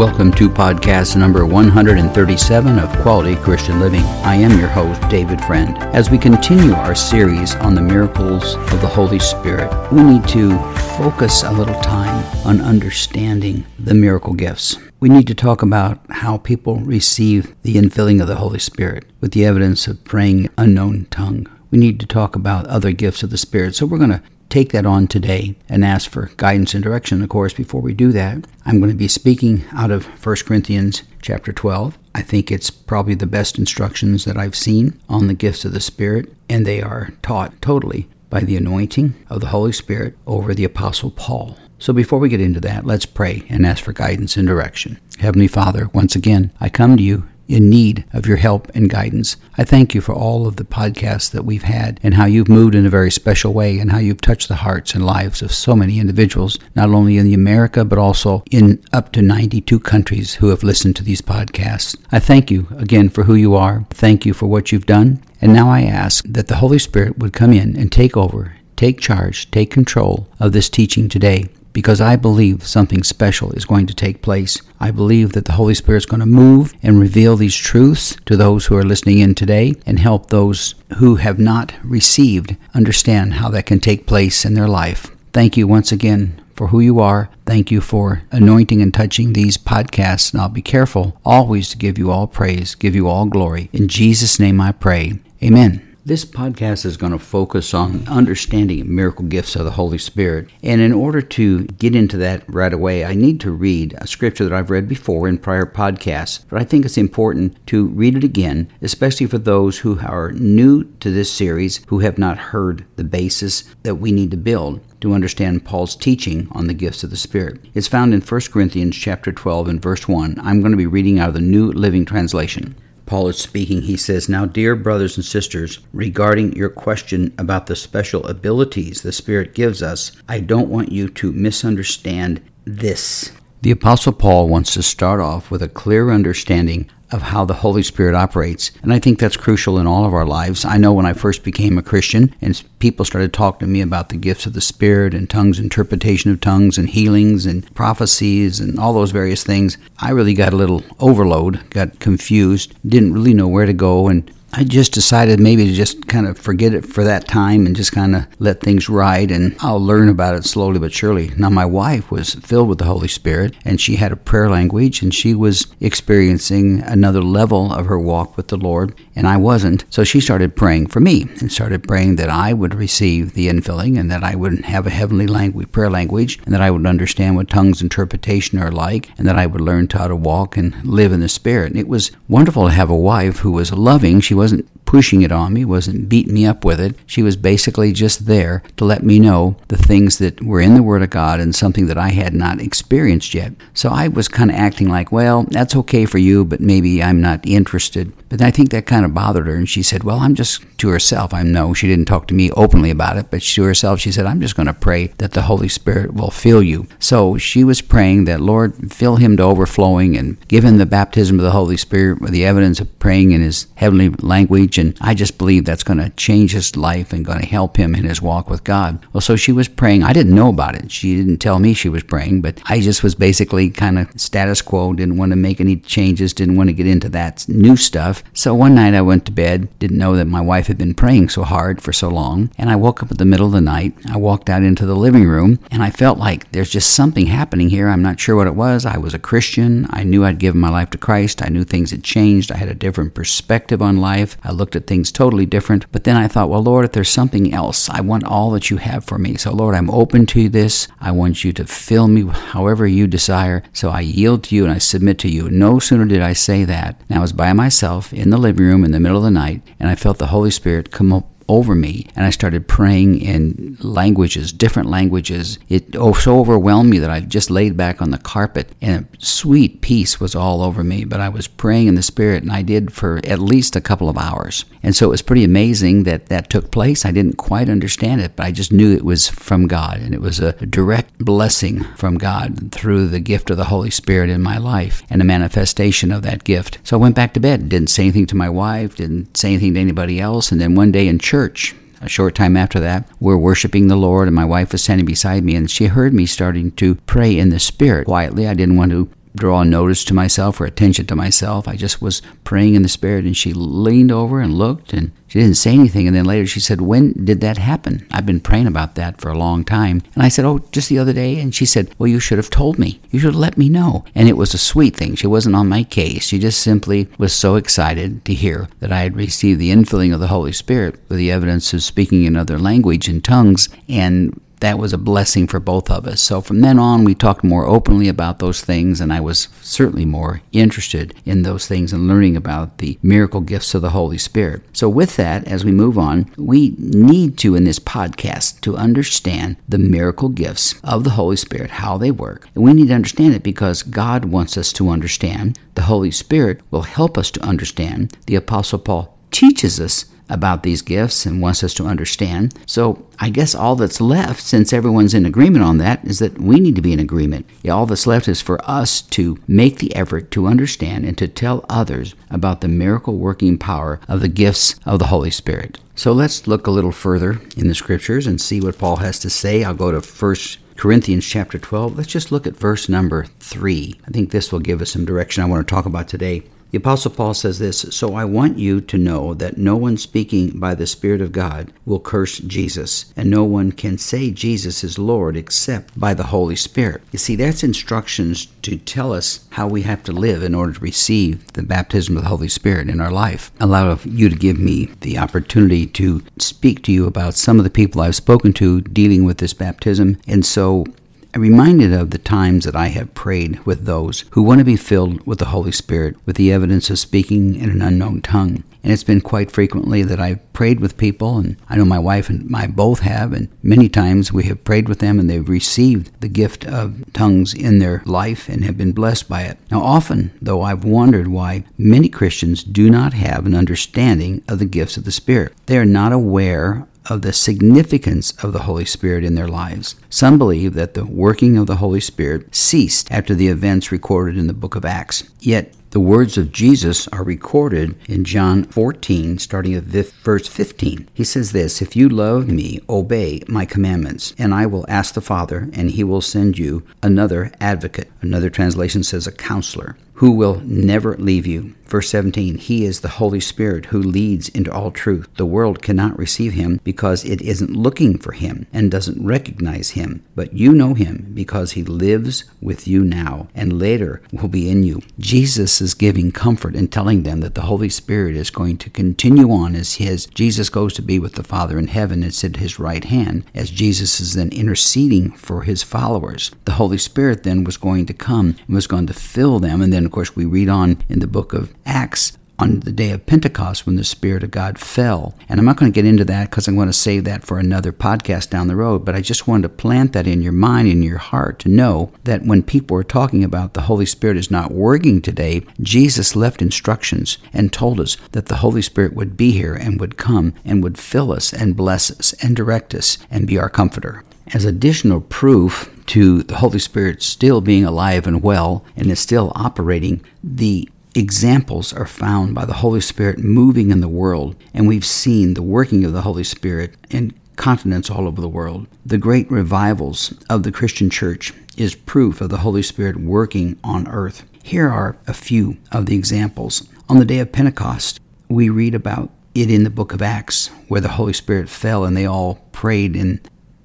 Welcome to podcast number 137 of Quality Christian Living. I am your host, David Friend. As we continue our series on the miracles of the Holy Spirit, we need to focus a little time on understanding the miracle gifts. We need to talk about how people receive the infilling of the Holy Spirit with the evidence of praying unknown tongue. We need to talk about other gifts of the Spirit. So we're going to take that on today and ask for guidance and direction. Of course, before we do that, I'm going to be speaking out of 1 Corinthians chapter 12. I think it's probably the best instructions that I've seen on the gifts of the Spirit, and they are taught totally by the anointing of the Holy Spirit over the Apostle Paul. So before we get into that, let's pray and ask for guidance and direction. Heavenly Father, once again, I come to you in need of your help and guidance. I thank you for all of the podcasts that we've had and how you've moved in a very special way and how you've touched the hearts and lives of so many individuals, not only in America, but also in up to 92 countries who have listened to these podcasts. I thank you again for who you are. Thank you for what you've done. And now I ask that the Holy Spirit would come in and take over, take charge, take control of this teaching today because I believe something special is going to take place. I believe that the Holy Spirit is going to move and reveal these truths to those who are listening in today and help those who have not received understand how that can take place in their life. Thank you once again for who you are. Thank you for anointing and touching these podcasts. And I'll be careful always to give you all praise, give you all glory. In Jesus' name I pray. Amen. This podcast is going to focus on understanding miracle gifts of the Holy Spirit. And in order to get into that right away, I need to read a scripture that I've read before in prior podcasts, but I think it's important to read it again, especially for those who are new to this series who have not heard the basis that we need to build to understand Paul's teaching on the gifts of the Spirit. It's found in 1 Corinthians chapter 12 and verse 1. I'm going to be reading out of the New Living Translation. Paul is speaking, he says, Now, dear brothers and sisters, regarding your question about the special abilities the Spirit gives us, I don't want you to misunderstand this. The Apostle Paul wants to start off with a clear understanding of how the Holy Spirit operates. And I think that's crucial in all of our lives. I know when I first became a Christian and people started talking to me about the gifts of the Spirit and tongues, interpretation of tongues, and healings and prophecies and all those various things, I really got a little overload, got confused, didn't really know where to go. And I just decided maybe to just kind of forget it for that time and just kind of let things ride and I'll learn about it slowly but surely. Now, my wife was filled with the Holy Spirit and she had a prayer language and she was experiencing another level of her walk with the Lord and I wasn't. So she started praying for me and started praying that I would receive the infilling and that I would have a heavenly language, prayer language, and that I would understand what tongues interpretation are like and that I would learn how to walk and live in the Spirit. And it was wonderful to have a wife who was loving. She wasn't pushing it on me, wasn't beating me up with it. She was basically just there to let me know the things that were in the Word of God and something that I had not experienced yet. So I was kind of acting like, well, that's okay for you, but maybe I'm not interested. But I think that kind of bothered her, and she said, well, I'm just to herself. I know she didn't talk to me openly about it, but to herself, she said, I'm just going to pray that the Holy Spirit will fill you. So she was praying that, Lord, fill him to overflowing and give him the baptism of the Holy Spirit with the evidence of praying in his heavenly language I just believe that's going to change his life and going to help him in his walk with God. Well, so she was praying. I didn't know about it. She didn't tell me she was praying, but I just was basically kind of status quo, didn't want to make any changes, didn't want to get into that new stuff. So one night I went to bed, didn't know that my wife had been praying so hard for so long, and I woke up in the middle of the night. I walked out into the living room, and I felt like there's just something happening here. I'm not sure what it was. I was a Christian. I knew I'd given my life to Christ. I knew things had changed. I had a different perspective on life. I looked at things totally different. But then I thought, well, Lord, if there's something else, I want all that you have for me. So, Lord, I'm open to this. I want you to fill me however you desire. So I yield to you and I submit to you. No sooner did I say that, and I was by myself in the living room in the middle of the night, and I felt the Holy Spirit come up over me and I started praying in languages, different languages. It so overwhelmed me that I just laid back on the carpet and a sweet peace was all over me. But I was praying in the Spirit and I did for at least a couple of hours. And so it was pretty amazing that that took place. I didn't quite understand it, but I just knew it was from God and it was a direct blessing from God through the gift of the Holy Spirit in my life and a manifestation of that gift. So I went back to bed, didn't say anything to my wife, didn't say anything to anybody else. And then one day in church, church. A short time after that, we're worshiping the Lord, and my wife was standing beside me, and she heard me starting to pray in the Spirit quietly. I didn't want to draw notice to myself or attention to myself. I just was praying in the Spirit, and she leaned over and looked, and she didn't say anything. And then later she said, When did that happen? I've been praying about that for a long time. And I said, Oh, just the other day. And she said, Well, you should have told me. You should have let me know. And it was a sweet thing. She wasn't on my case. She just simply was so excited to hear that I had received the infilling of the Holy Spirit with the evidence of speaking in other language and tongues. And that was a blessing for both of us. So from then on, we talked more openly about those things, and I was certainly more interested in those things and learning about the miracle gifts of the Holy Spirit. So with that, as we move on, we need to, in this podcast, to understand the miracle gifts of the Holy Spirit, how they work. And we need to understand it because God wants us to understand. The Holy Spirit will help us to understand. The Apostle Paul teaches us about these gifts and wants us to understand. So I guess all that's left, since everyone's in agreement on that, is that we need to be in agreement. All that's left is for us to make the effort to understand and to tell others about the miracle working power of the gifts of the Holy Spirit. So let's look a little further in the scriptures and see what Paul has to say. I'll go to 1 Corinthians chapter 12. Let's just look at verse number 3. I think this will give us some direction I want to talk about today. The Apostle Paul says this So I want you to know that no one speaking by the Spirit of God will curse Jesus, and no one can say Jesus is Lord except by the Holy Spirit. You see, that's instructions to tell us how we have to live in order to receive the baptism of the Holy Spirit in our life. Allow you to give me the opportunity to speak to you about some of the people I've spoken to dealing with this baptism. And so I'm reminded of the times that I have prayed with those who want to be filled with the Holy Spirit with the evidence of speaking in an unknown tongue. And it's been quite frequently that I've prayed with people, and I know my wife and I both have, and many times we have prayed with them and they've received the gift of tongues in their life and have been blessed by it. Now, often, though, I've wondered why many Christians do not have an understanding of the gifts of the Spirit. They are not aware of the significance of the Holy Spirit in their lives. Some believe that the working of the Holy Spirit ceased after the events recorded in the book of Acts. Yet, the words of Jesus are recorded in John 14, starting at verse 15. He says this If you love me, obey my commandments, and I will ask the Father, and he will send you another advocate. Another translation says a counselor who will never leave you. Verse 17, He is the Holy Spirit who leads into all truth. The world cannot receive Him because it isn't looking for Him and doesn't recognize Him. But you know Him because He lives with you now and later will be in you. Jesus is giving comfort and telling them that the Holy Spirit is going to continue on as His. Jesus goes to be with the Father in heaven and sit at His right hand as Jesus is then interceding for His followers. The Holy Spirit then was going to come and was going to fill them and then of course, we read on in the book of Acts on the day of Pentecost when the Spirit of God fell. And I'm not going to get into that because I'm going to save that for another podcast down the road, but I just wanted to plant that in your mind, in your heart, to know that when people are talking about the Holy Spirit is not working today, Jesus left instructions and told us that the Holy Spirit would be here and would come and would fill us and bless us and direct us and be our comforter. As additional proof to the Holy Spirit still being alive and well and is still operating, the examples are found by the Holy Spirit moving in the world, and we've seen the working of the Holy Spirit in continents all over the world. The great revivals of the Christian church is proof of the Holy Spirit working on earth. Here are a few of the examples. On the day of Pentecost, we read about it in the book of Acts, where the Holy Spirit fell and they all prayed in,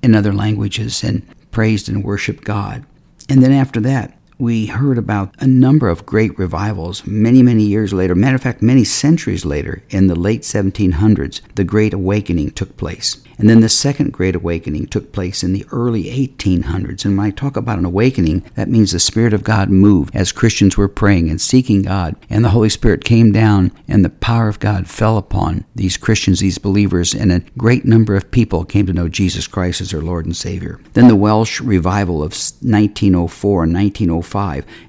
in other languages and praised and worshiped God. And then after that, we heard about a number of great revivals many, many years later. Matter of fact, many centuries later, in the late 1700s, the Great Awakening took place. And then the second Great Awakening took place in the early 1800s. And when I talk about an awakening, that means the Spirit of God moved as Christians were praying and seeking God. And the Holy Spirit came down and the power of God fell upon these Christians, these believers, and a great number of people came to know Jesus Christ as their Lord and Savior. Then the Welsh revival of 1904 and 1905,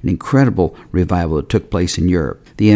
an incredible revival that took place in Europe the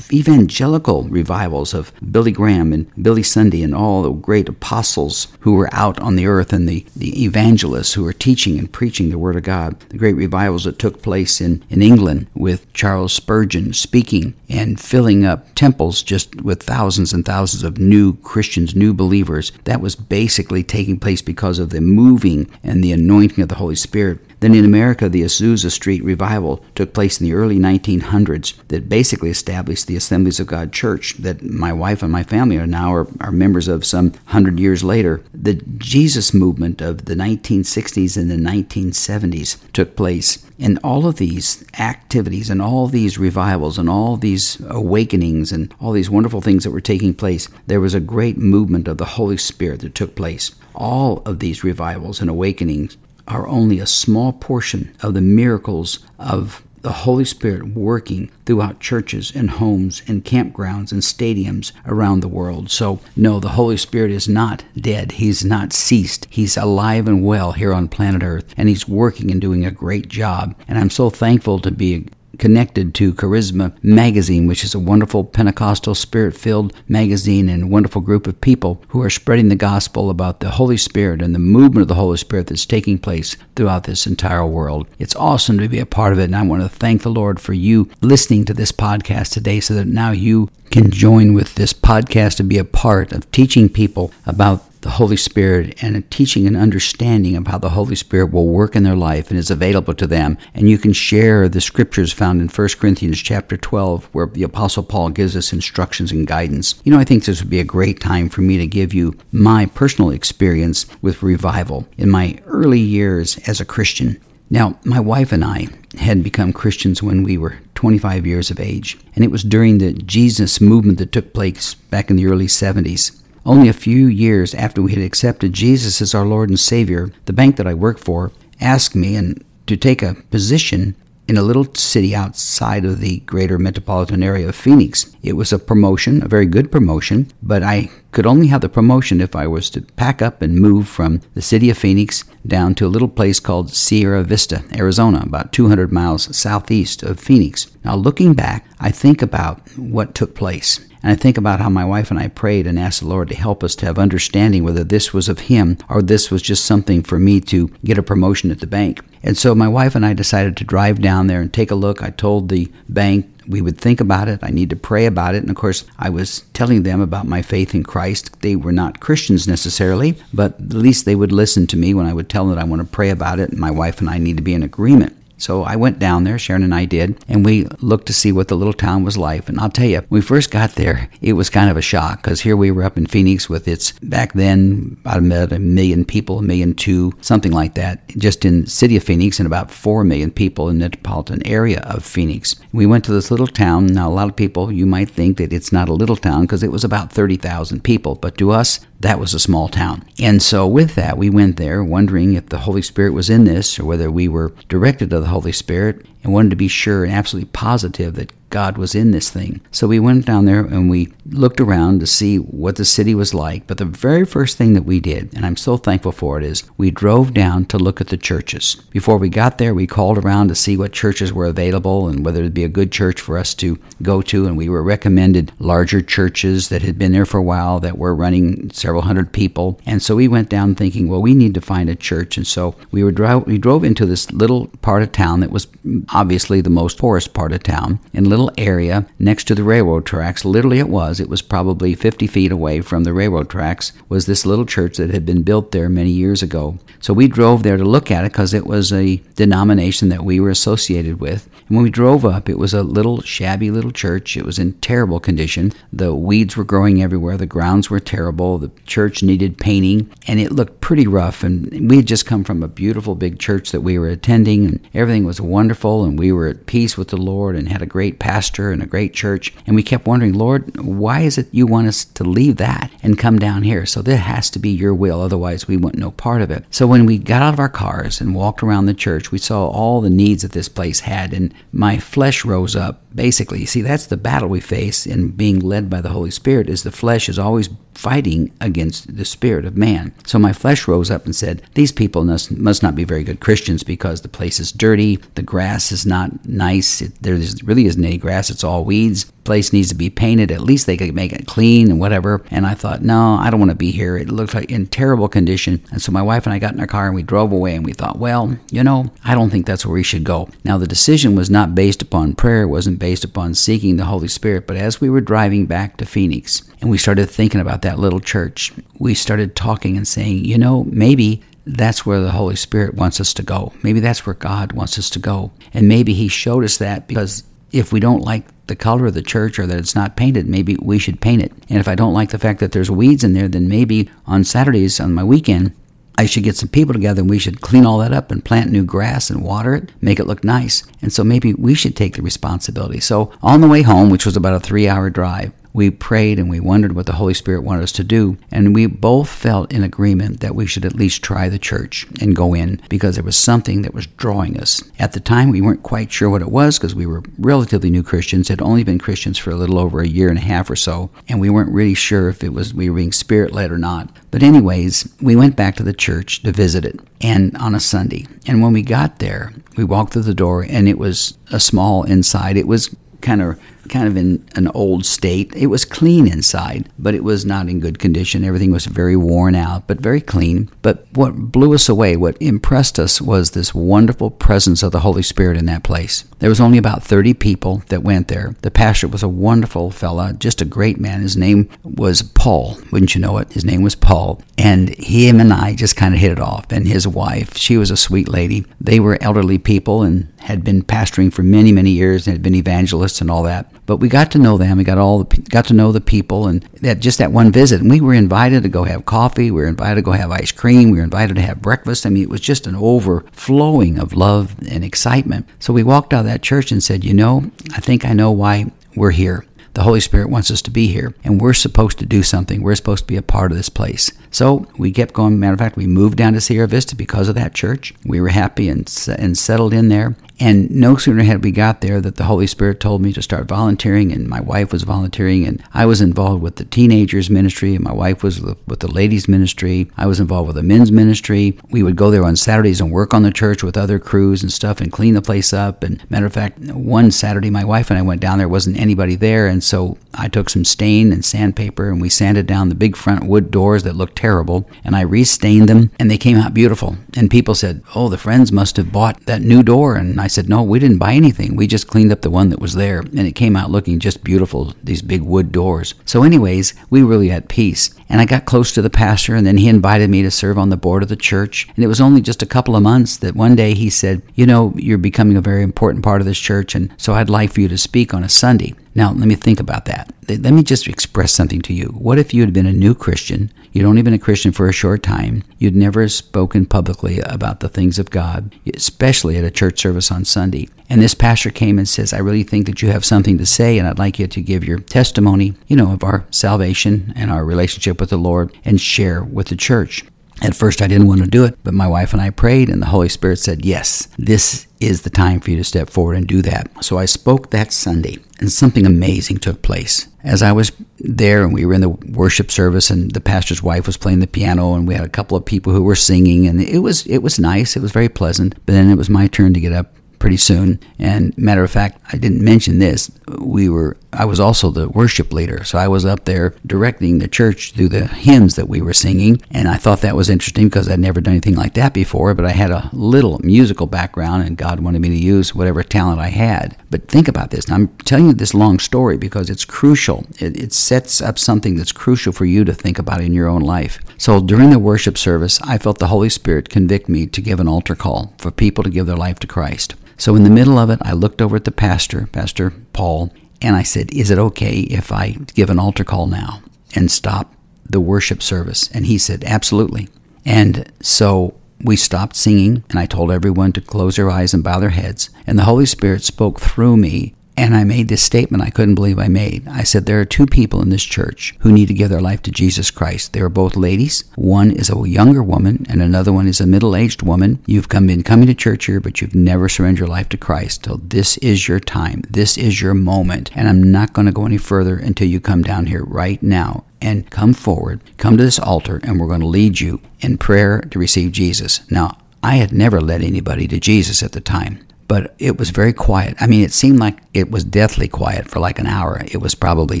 evangelical revivals of Billy Graham and Billy Sunday and all the great apostles who were out on the earth and the, the evangelists who were teaching and preaching the Word of God. The great revivals that took place in, in England with Charles Spurgeon speaking and filling up temples just with thousands and thousands of new Christians, new believers. That was basically taking place because of the moving and the anointing of the Holy Spirit then in America, the Azusa Street revival took place in the early 1900s that basically established the Assemblies of God Church that my wife and my family are now are, are members of some hundred years later. The Jesus movement of the 1960s and the 1970s took place. And all of these activities and all these revivals and all these awakenings and all these wonderful things that were taking place, there was a great movement of the Holy Spirit that took place. All of these revivals and awakenings are only a small portion of the miracles of the Holy Spirit working throughout churches and homes and campgrounds and stadiums around the world. So, no, the Holy Spirit is not dead. He's not ceased. He's alive and well here on planet Earth, and He's working and doing a great job. And I'm so thankful to be connected to Charisma Magazine, which is a wonderful Pentecostal spirit filled magazine and wonderful group of people who are spreading the gospel about the Holy Spirit and the movement of the Holy Spirit that's taking place throughout this entire world. It's awesome to be a part of it, and I want to thank the Lord for you listening to this podcast today so that now you can join with this podcast to be a part of teaching people about the Holy Spirit and a teaching and understanding of how the Holy Spirit will work in their life and is available to them. And you can share the scriptures found in 1 Corinthians chapter 12 where the apostle Paul gives us instructions and guidance. You know, I think this would be a great time for me to give you my personal experience with revival in my early years as a Christian. Now, my wife and I had become Christians when we were 25 years of age, and it was during the Jesus movement that took place back in the early 70s. Only a few years after we had accepted Jesus as our Lord and Savior, the bank that I worked for asked me and to take a position in a little city outside of the greater metropolitan area of Phoenix. It was a promotion, a very good promotion, but I could only have the promotion if I was to pack up and move from the city of Phoenix down to a little place called Sierra Vista, Arizona, about 200 miles southeast of Phoenix. Now, looking back, I think about what took place. And I think about how my wife and I prayed and asked the Lord to help us to have understanding whether this was of Him or this was just something for me to get a promotion at the bank. And so my wife and I decided to drive down there and take a look. I told the bank we would think about it. I need to pray about it. And of course, I was telling them about my faith in Christ. They were not Christians necessarily, but at least they would listen to me when I would tell them that I want to pray about it. And my wife and I need to be in agreement. So I went down there, Sharon and I did, and we looked to see what the little town was like. And I'll tell you, when we first got there, it was kind of a shock because here we were up in Phoenix with its, back then, about a million people, a million two, something like that, just in city of Phoenix, and about four million people in the metropolitan area of Phoenix. We went to this little town. Now, a lot of people, you might think that it's not a little town because it was about 30,000 people, but to us, that was a small town. And so, with that, we went there wondering if the Holy Spirit was in this or whether we were directed to the Holy Spirit and wanted to be sure and absolutely positive that God was in this thing. So we went down there and we looked around to see what the city was like. But the very first thing that we did, and I'm so thankful for it, is we drove down to look at the churches. Before we got there, we called around to see what churches were available and whether it'd be a good church for us to go to. And we were recommended larger churches that had been there for a while that were running several hundred people. And so we went down thinking, well, we need to find a church. And so we were we drove into this little part of town that was obviously the most poorest part of town little area next to the railroad tracks. Literally, it was. It was probably 50 feet away from the railroad tracks. Was this little church that had been built there many years ago? So we drove there to look at it because it was a denomination that we were associated with. And when we drove up, it was a little shabby little church. It was in terrible condition. The weeds were growing everywhere. The grounds were terrible. The church needed painting, and it looked pretty rough. And we had just come from a beautiful big church that we were attending, and everything was wonderful, and we were at peace with the Lord and had a great pastor and a great church. And we kept wondering, Lord, why is it you want us to leave that and come down here? So there has to be your will, otherwise we want no part of it. So when we got out of our cars and walked around the church, we saw all the needs that this place had, and my flesh rose up. Basically, You see, that's the battle we face in being led by the Holy Spirit. Is the flesh is always fighting against the spirit of man. So my flesh rose up and said, These people must, must not be very good Christians because the place is dirty, the grass is not nice, it, there really isn't any grass, it's all weeds place needs to be painted. At least they could make it clean and whatever. And I thought, no, I don't want to be here. It looked like in terrible condition. And so my wife and I got in our car and we drove away and we thought, well, you know, I don't think that's where we should go. Now, the decision was not based upon prayer, it wasn't based upon seeking the Holy Spirit. But as we were driving back to Phoenix and we started thinking about that little church, we started talking and saying, you know, maybe that's where the Holy Spirit wants us to go. Maybe that's where God wants us to go. And maybe He showed us that because if we don't like the color of the church or that it's not painted, maybe we should paint it. And if I don't like the fact that there's weeds in there, then maybe on Saturdays on my weekend, I should get some people together and we should clean all that up and plant new grass and water it, make it look nice. And so maybe we should take the responsibility. So on the way home, which was about a three hour drive, we prayed and we wondered what the Holy Spirit wanted us to do. And we both felt in agreement that we should at least try the church and go in because there was something that was drawing us. At the time, we weren't quite sure what it was because we were relatively new Christians, had only been Christians for a little over a year and a half or so, and we weren't really sure if it was we were being spirit led or not. But anyways, we went back to the church to visit it and on a Sunday. And when we got there, we walked through the door and it was a small inside. It was kind of kind of in an old state. It was clean inside, but it was not in good condition. Everything was very worn out, but very clean. But what blew us away, what impressed us, was this wonderful presence of the Holy Spirit in that place. There was only about 30 people that went there. The pastor was a wonderful fella, just a great man. His name was Paul. Wouldn't you know it? His name was Paul. And him and I just kind of hit it off. And his wife, she was a sweet lady. They were elderly people and had been pastoring for many, many years and had been evangelists and all that. But we got to know them. We got all the, got to know the people, and that just that one visit. And we were invited to go have coffee. We were invited to go have ice cream. We were invited to have breakfast. I mean, it was just an overflowing of love and excitement. So we walked out of that church and said, you know, I think I know why we're here. The Holy Spirit wants us to be here, and we're supposed to do something. We're supposed to be a part of this place. So we kept going. Matter of fact, we moved down to Sierra Vista because of that church. We were happy and, and settled in there. And no sooner had we got there that the Holy Spirit told me to start volunteering, and my wife was volunteering, and I was involved with the teenagers ministry, and my wife was with the ladies ministry. I was involved with the men's ministry. We would go there on Saturdays and work on the church with other crews and stuff and clean the place up. And matter of fact, one Saturday my wife and I went down there, wasn't anybody there, and so I took some stain and sandpaper and we sanded down the big front wood doors that looked terrible, and I restained them, and they came out beautiful. And people said, "Oh, the friends must have bought that new door," and I said, No, we didn't buy anything. We just cleaned up the one that was there. And it came out looking just beautiful, these big wood doors. So, anyways, we really had peace. And I got close to the pastor, and then he invited me to serve on the board of the church. And it was only just a couple of months that one day he said, You know, you're becoming a very important part of this church, and so I'd like for you to speak on a Sunday. Now, let me think about that. Let me just express something to you. What if you had been a new Christian? You'd only been a Christian for a short time. You'd never spoken publicly about the things of God, especially at a church service on Sunday. And this pastor came and says, I really think that you have something to say, and I'd like you to give your testimony, you know, of our salvation and our relationship with the Lord and share with the church. At first, I didn't want to do it, but my wife and I prayed, and the Holy Spirit said, Yes, this is the time for you to step forward and do that. So I spoke that Sunday, and something amazing took place. As I was there, and we were in the worship service, and the pastor's wife was playing the piano, and we had a couple of people who were singing, and it was it was nice. It was very pleasant. But then it was my turn to get up pretty soon. And matter of fact, I didn't mention this. We were I was also the worship leader, so I was up there directing the church through the hymns that we were singing, and I thought that was interesting because I'd never done anything like that before. But I had a little musical background, and God wanted me to use whatever talent I had. But think about this. Now, I'm telling you this long story because it's crucial. It, it sets up something that's crucial for you to think about in your own life. So during the worship service, I felt the Holy Spirit convict me to give an altar call for people to give their life to Christ. So in the middle of it, I looked over at the pastor, Pastor Paul, and I said, Is it okay if I give an altar call now and stop the worship service? And he said, Absolutely. And so we stopped singing, and I told everyone to close their eyes and bow their heads. And the Holy Spirit spoke through me and I made this statement I couldn't believe I made. I said, There are two people in this church who need to give their life to Jesus Christ. They are both ladies. One is a younger woman, and another one is a middle aged woman. You've come, been coming to church here, but you've never surrendered your life to Christ. So this is your time. This is your moment. And I'm not going to go any further until you come down here right now and come forward, come to this altar, and we're going to lead you in prayer to receive Jesus. Now, I had never led anybody to Jesus at the time. But it was very quiet. I mean, it seemed like it was deathly quiet for like an hour. It was probably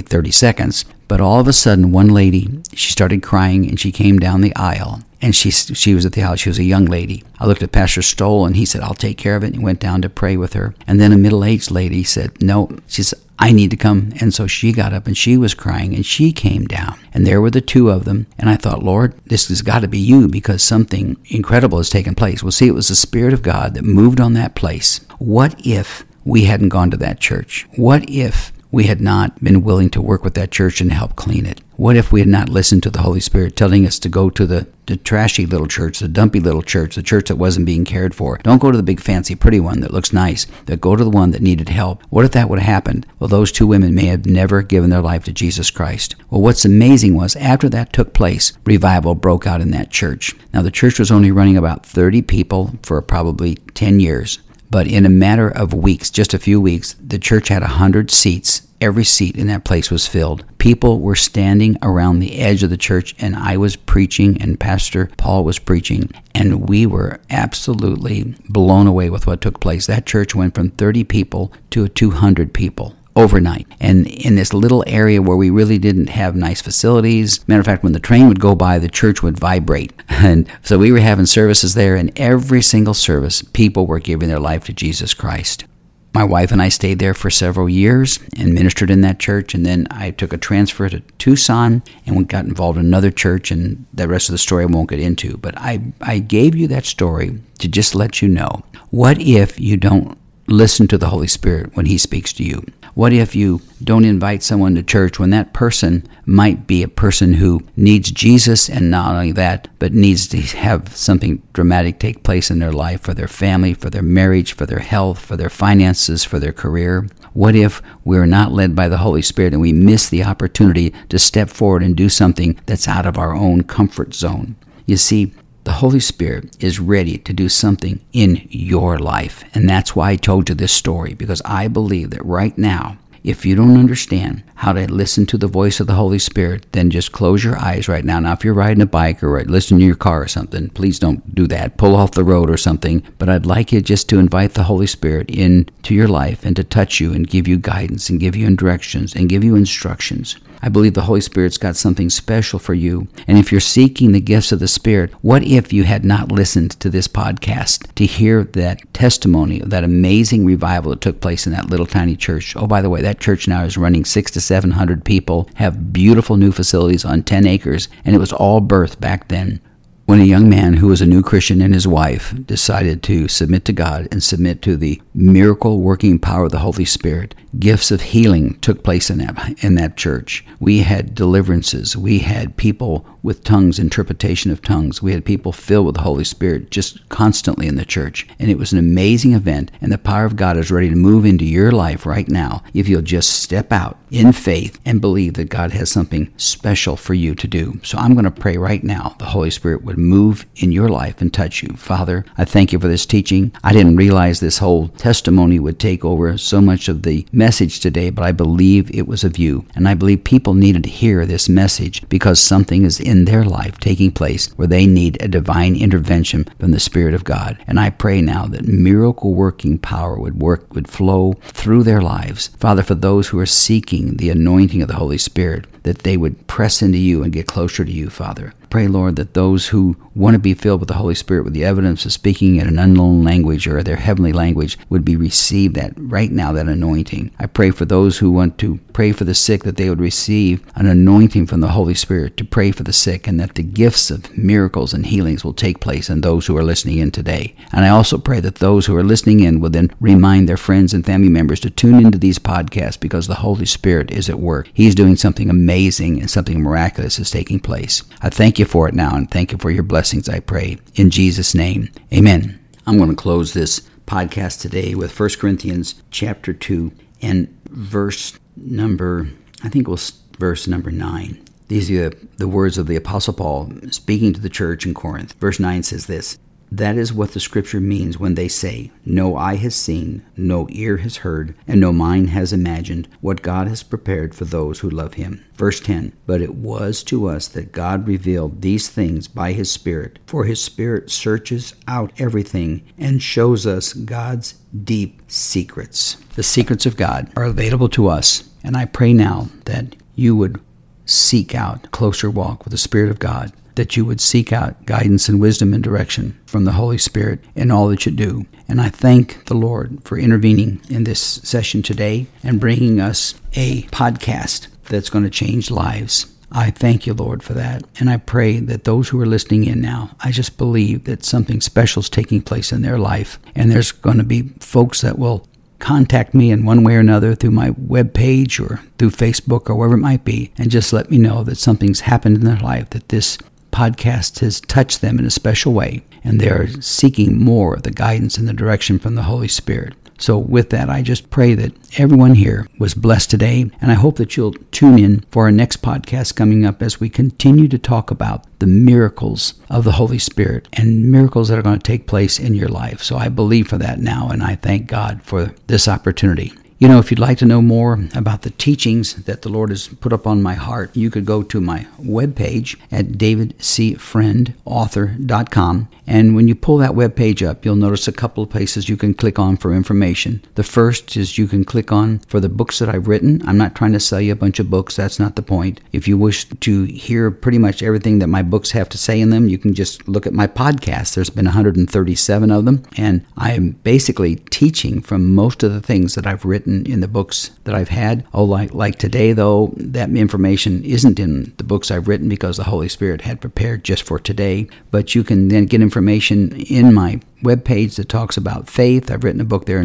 30 seconds. But all of a sudden, one lady, she started crying and she came down the aisle. And she, she was at the house. She was a young lady. I looked at Pastor Paul and he said, I'll take care of it. And he went down to pray with her. And then a middle aged lady said, No, she said, I need to come. And so she got up and she was crying and she came down. And there were the two of them. And I thought, Lord, this has got to be you because something incredible has taken place. Well, see, it was the Spirit of God that moved on that place. What if we hadn't gone to that church? What if we had not been willing to work with that church and help clean it? What if we had not listened to the Holy Spirit telling us to go to the, the trashy little church, the dumpy little church, the church that wasn't being cared for? Don't go to the big fancy pretty one that looks nice, but go to the one that needed help. What if that would have happened? Well, those two women may have never given their life to Jesus Christ. Well, what's amazing was after that took place, revival broke out in that church. Now, the church was only running about 30 people for probably 10 years. But in a matter of weeks, just a few weeks, the church had a 100 seats. Every seat in that place was filled. People were standing around the edge of the church, and I was preaching, and Pastor Paul was preaching, and we were absolutely blown away with what took place. That church went from 30 people to 200 people overnight. And in this little area where we really didn't have nice facilities, matter of fact, when the train would go by, the church would vibrate. And so we were having services there, and every single service, people were giving their life to Jesus Christ. My wife and I stayed there for several years and ministered in that church. And then I took a transfer to Tucson and we got involved in another church. And the rest of the story I won't get into. But I, I gave you that story to just let you know what if you don't listen to the Holy Spirit when He speaks to you? What if you don't invite someone to church when that person might be a person who needs Jesus and not only that, but needs to have something dramatic take place in their life for their family, for their marriage, for their health, for their finances, for their career? What if we're not led by the Holy Spirit and we miss the opportunity to step forward and do something that's out of our own comfort zone? You see, the Holy Spirit is ready to do something in your life. And that's why I told you this story, because I believe that right now, if you don't understand how to listen to the voice of the Holy Spirit, then just close your eyes right now. Now, if you're riding a bike or listening to your car or something, please don't do that. Pull off the road or something. But I'd like you just to invite the Holy Spirit into your life and to touch you and give you guidance and give you directions and give you instructions. I believe the Holy Spirit's got something special for you. And if you're seeking the gifts of the Spirit, what if you had not listened to this podcast to hear that testimony of that amazing revival that took place in that little tiny church? Oh, by the way, that church now is running six to seven hundred people, have beautiful new facilities on 10 acres, and it was all birth back then when a young man who was a new Christian and his wife decided to submit to God and submit to the miracle working power of the Holy Spirit, gifts of healing took place in that, in that church. We had deliverances. We had people with tongues, interpretation of tongues. We had people filled with the Holy Spirit just constantly in the church. And it was an amazing event. And the power of God is ready to move into your life right now if you'll just step out in faith and believe that God has something special for you to do. So I'm going to pray right now the Holy Spirit would move in your life and touch you. Father, I thank you for this teaching. I didn't realize this whole testimony would take over so much of the message today, but I believe it was of you. And I believe people needed to hear this message because something is in their life taking place where they need a divine intervention from the Spirit of God. And I pray now that miracle working power would work, would flow through their lives. Father, for those who are seeking the anointing of the Holy Spirit, that they would press into you and get closer to you, Father. Pray, Lord, that those who want to be filled with the Holy Spirit with the evidence of speaking in an unknown language or their heavenly language would be received that right now, that anointing. I pray for those who want to pray for the sick that they would receive an anointing from the Holy Spirit to pray for the sick and that the gifts of miracles and healings will take place in those who are listening in today. And I also pray that those who are listening in will then remind their friends and family members to tune into these podcasts because the Holy Spirit is at work. He's doing something amazing and something miraculous is taking place. I thank you for it now and thank you for your blessings, I pray. In Jesus' name, amen. I'm going to close this podcast today with 1 Corinthians chapter 2 and verse number, I think it was verse number 9. These are the words of the Apostle Paul speaking to the church in Corinth. Verse 9 says this That is what the scripture means when they say, No eye has seen, no ear has heard, and no mind has imagined what God has prepared for those who love him. Verse 10 But it was to us that God revealed these things by his Spirit, for his Spirit searches out everything and shows us God's deep secrets. The secrets of God are available to us, and I pray now that you would seek out closer walk with the Spirit of God that you would seek out guidance and wisdom and direction from the Holy Spirit in all that you do. And I thank the Lord for intervening in this session today and bringing us a podcast that's going to change lives. I thank you, Lord, for that. And I pray that those who are listening in now, I just believe that something special is taking place in their life. And there's going to be folks that will contact me in one way or another through my web page or through Facebook or wherever it might be, and just let me know that something's happened in their life, that this podcast has touched them in a special way, and they are seeking more of the guidance and the direction from the Holy Spirit. So, with that, I just pray that everyone here was blessed today, and I hope that you'll tune in for our next podcast coming up as we continue to talk about the miracles of the Holy Spirit and miracles that are going to take place in your life. So, I believe for that now, and I thank God for this opportunity. You know, if you'd like to know more about the teachings that the Lord has put up on my heart, you could go to my webpage at davidcfriendauthor.com. And when you pull that webpage up, you'll notice a couple of places you can click on for information. The first is you can click on for the books that I've written. I'm not trying to sell you a bunch of books, that's not the point. If you wish to hear pretty much everything that my books have to say in them, you can just look at my podcast. There's been 137 of them, and I am basically teaching from most of the things that I've written written in the books that I've had. Oh, like, like today, though, that information isn't in the books I've written because the Holy Spirit had prepared just for today. But you can then get information in my webpage that talks about faith. I've written a book there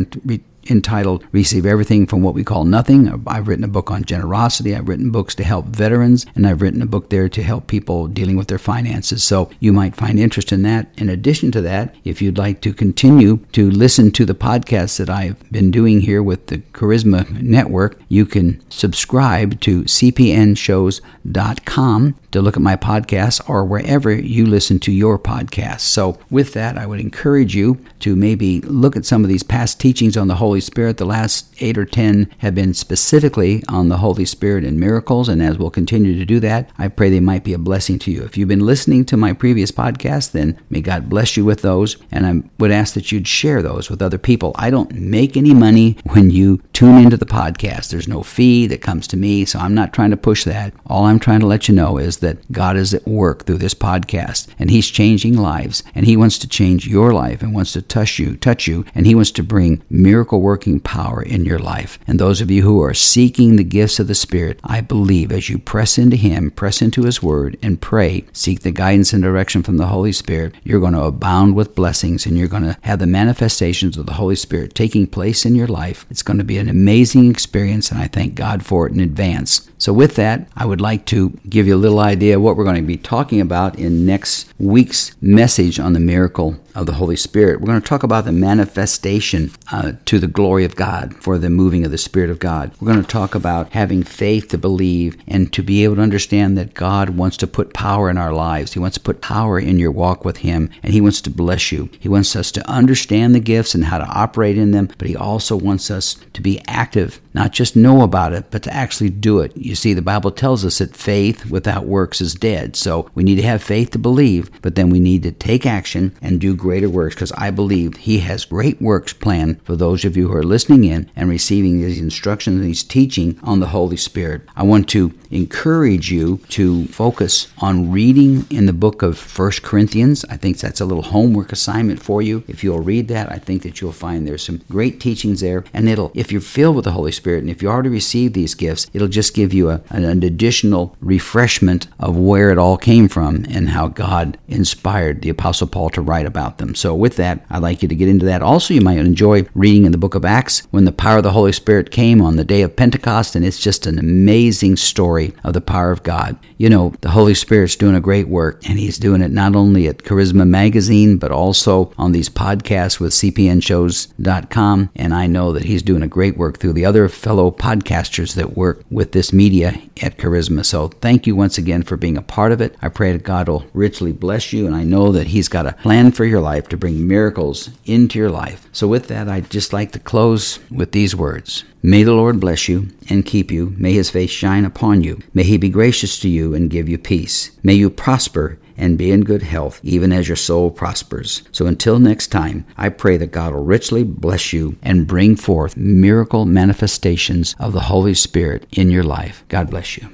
entitled Receive Everything from What We Call Nothing. I've written a book on generosity. I've written books to help veterans, and I've written a book there to help people dealing with their finances. So you might find interest in that. In addition to that, if you'd like to continue to listen to the podcasts that I've been doing here with the Charisma Network, you can subscribe to cpnshows.com to look at my podcasts or wherever you listen to your podcasts. So, with that, I would encourage you to maybe look at some of these past teachings on the Holy Spirit. The last eight or ten have been specifically on the Holy Spirit and miracles, and as we'll continue to do that, I pray they might be a blessing to you. If you've been listening to my previous podcast, then may God bless you with those, and I would ask that you'd share those with other people. I don't make any money when you tune into the podcast. There's no fee that comes to me, so I'm not trying to push that. All I'm trying to let you know is that God is at work through this podcast and He's changing lives and He wants to change your life and wants to touch you, touch you, and He wants to bring miracle working power in your life. And those of you who are seeking the gifts of the Spirit, I believe as you press into Him, press into His Word, and pray, seek the guidance and direction from the Holy Spirit, you're going to abound with blessings and you're going to have the manifestations of the Holy Spirit taking place in your life. It's going to be an amazing experience, and I thank God for it in advance. So, with that, I would like to give you a little idea what we're going to be talking about in next week's message on the miracle of the Holy Spirit. We're going to talk about the manifestation uh, to the glory of God for the moving of the Spirit of God. We're going to talk about having faith to believe and to be able to understand that God wants to put power in our lives. He wants to put power in your walk with Him, and He wants to bless you. He wants us to understand the gifts and how to operate in them, but He also wants us to be active, not just know about it, but to actually do it. You see, the Bible tells us that faith without works is dead. So we need to have faith to believe, but then we need to take action and do greater works because I believe He has great works planned for those of you who are listening in and receiving these instructions and these teaching on the Holy Spirit. I want to encourage you to focus on reading in the book of First Corinthians. I think that's a little homework assignment for you. If you'll read that, I think that you'll find there's some great teachings there. And it'll, if you're filled with the Holy Spirit and if you already received these gifts, it'll just give you you a, an additional refreshment of where it all came from and how God inspired the Apostle Paul to write about them. So, with that, I'd like you to get into that. Also, you might enjoy reading in the book of Acts when the power of the Holy Spirit came on the day of Pentecost, and it's just an amazing story of the power of God. You know, the Holy Spirit's doing a great work, and He's doing it not only at Charisma Magazine, but also on these podcasts with cpnshows.com. And I know that He's doing a great work through the other fellow podcasters that work with this media at Charisma. So thank you once again for being a part of it. I pray that God will richly bless you, and I know that He's got a plan for your life to bring miracles into your life. So with that, I'd just like to close with these words. May the Lord bless you and keep you. May his face shine upon you. May he be gracious to you and give you peace. May you prosper and be in good health, even as your soul prospers. So until next time, I pray that God will richly bless you and bring forth miracle manifestations of the Holy Spirit in your life. God bless you.